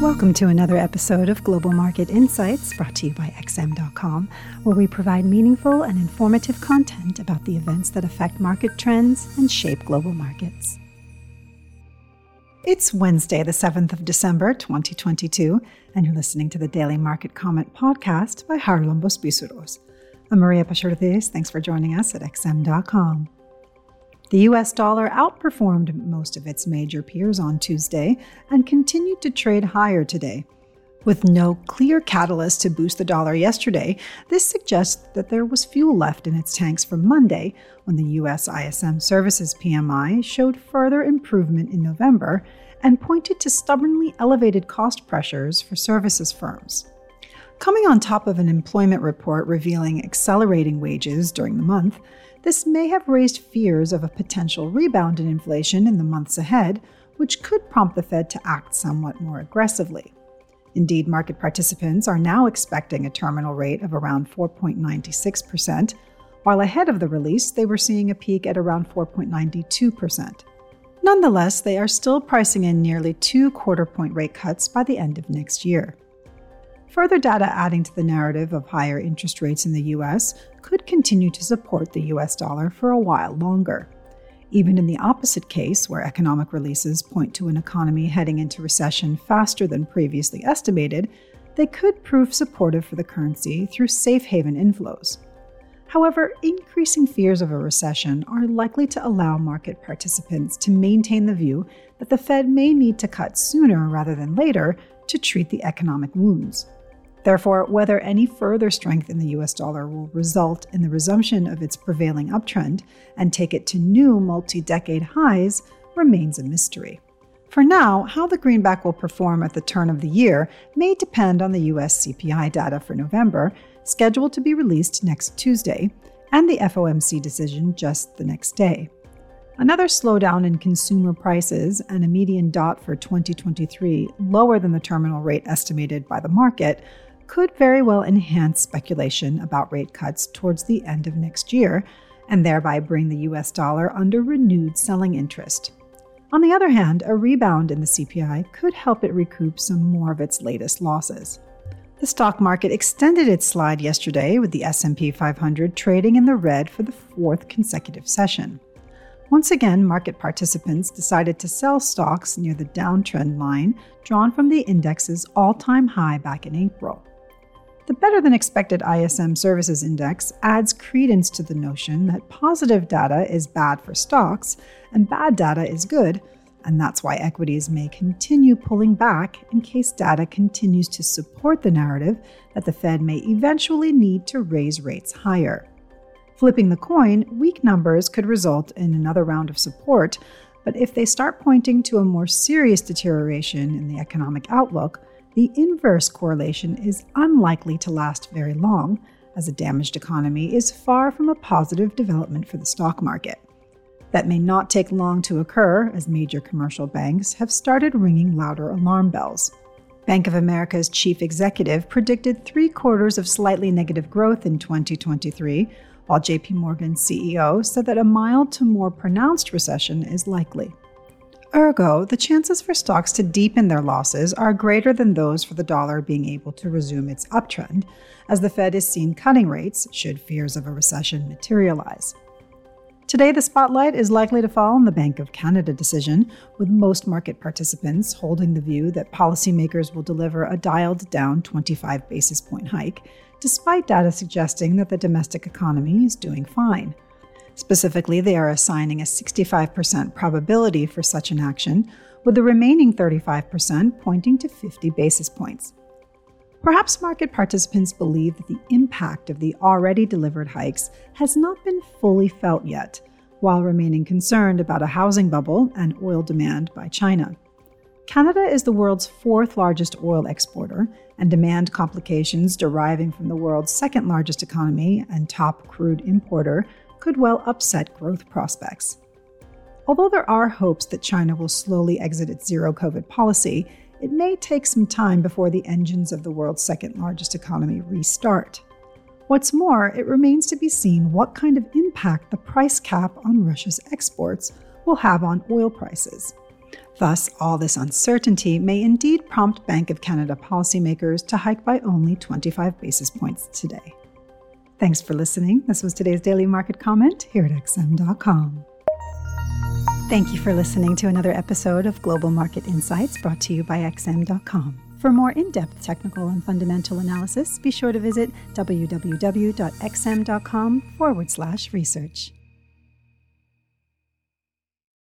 Welcome to another episode of Global Market Insights brought to you by XM.com, where we provide meaningful and informative content about the events that affect market trends and shape global markets. It's Wednesday, the 7th of December, 2022, and you're listening to the Daily Market Comment podcast by Charalambos Pissouros. I'm Maria Pachordes. Thanks for joining us at XM.com. The US dollar outperformed most of its major peers on Tuesday and continued to trade higher today. With no clear catalyst to boost the dollar yesterday, this suggests that there was fuel left in its tanks from Monday when the US ISM Services PMI showed further improvement in November and pointed to stubbornly elevated cost pressures for services firms. Coming on top of an employment report revealing accelerating wages during the month, this may have raised fears of a potential rebound in inflation in the months ahead, which could prompt the Fed to act somewhat more aggressively. Indeed, market participants are now expecting a terminal rate of around 4.96%, while ahead of the release, they were seeing a peak at around 4.92%. Nonetheless, they are still pricing in nearly two quarter point rate cuts by the end of next year. Further data adding to the narrative of higher interest rates in the US could continue to support the US dollar for a while longer. Even in the opposite case, where economic releases point to an economy heading into recession faster than previously estimated, they could prove supportive for the currency through safe haven inflows. However, increasing fears of a recession are likely to allow market participants to maintain the view that the Fed may need to cut sooner rather than later to treat the economic wounds. Therefore, whether any further strength in the US dollar will result in the resumption of its prevailing uptrend and take it to new multi decade highs remains a mystery. For now, how the greenback will perform at the turn of the year may depend on the US CPI data for November, scheduled to be released next Tuesday, and the FOMC decision just the next day. Another slowdown in consumer prices and a median dot for 2023 lower than the terminal rate estimated by the market could very well enhance speculation about rate cuts towards the end of next year and thereby bring the US dollar under renewed selling interest. On the other hand, a rebound in the CPI could help it recoup some more of its latest losses. The stock market extended its slide yesterday with the S&P 500 trading in the red for the fourth consecutive session. Once again, market participants decided to sell stocks near the downtrend line drawn from the index's all-time high back in April. The better than expected ISM Services Index adds credence to the notion that positive data is bad for stocks and bad data is good, and that's why equities may continue pulling back in case data continues to support the narrative that the Fed may eventually need to raise rates higher. Flipping the coin, weak numbers could result in another round of support, but if they start pointing to a more serious deterioration in the economic outlook, the inverse correlation is unlikely to last very long, as a damaged economy is far from a positive development for the stock market. That may not take long to occur, as major commercial banks have started ringing louder alarm bells. Bank of America's chief executive predicted three quarters of slightly negative growth in 2023, while JP Morgan's CEO said that a mild to more pronounced recession is likely. Ergo, the chances for stocks to deepen their losses are greater than those for the dollar being able to resume its uptrend, as the Fed is seen cutting rates should fears of a recession materialize. Today, the spotlight is likely to fall on the Bank of Canada decision, with most market participants holding the view that policymakers will deliver a dialed down 25 basis point hike, despite data suggesting that the domestic economy is doing fine. Specifically, they are assigning a 65% probability for such an action, with the remaining 35% pointing to 50 basis points. Perhaps market participants believe that the impact of the already delivered hikes has not been fully felt yet, while remaining concerned about a housing bubble and oil demand by China. Canada is the world's fourth largest oil exporter, and demand complications deriving from the world's second largest economy and top crude importer could well upset growth prospects. Although there are hopes that China will slowly exit its zero COVID policy, it may take some time before the engines of the world's second largest economy restart. What's more, it remains to be seen what kind of impact the price cap on Russia's exports will have on oil prices. Thus, all this uncertainty may indeed prompt Bank of Canada policymakers to hike by only 25 basis points today. Thanks for listening. This was today's Daily Market Comment here at XM.com. Thank you for listening to another episode of Global Market Insights brought to you by XM.com. For more in depth technical and fundamental analysis, be sure to visit www.xm.com forward slash research.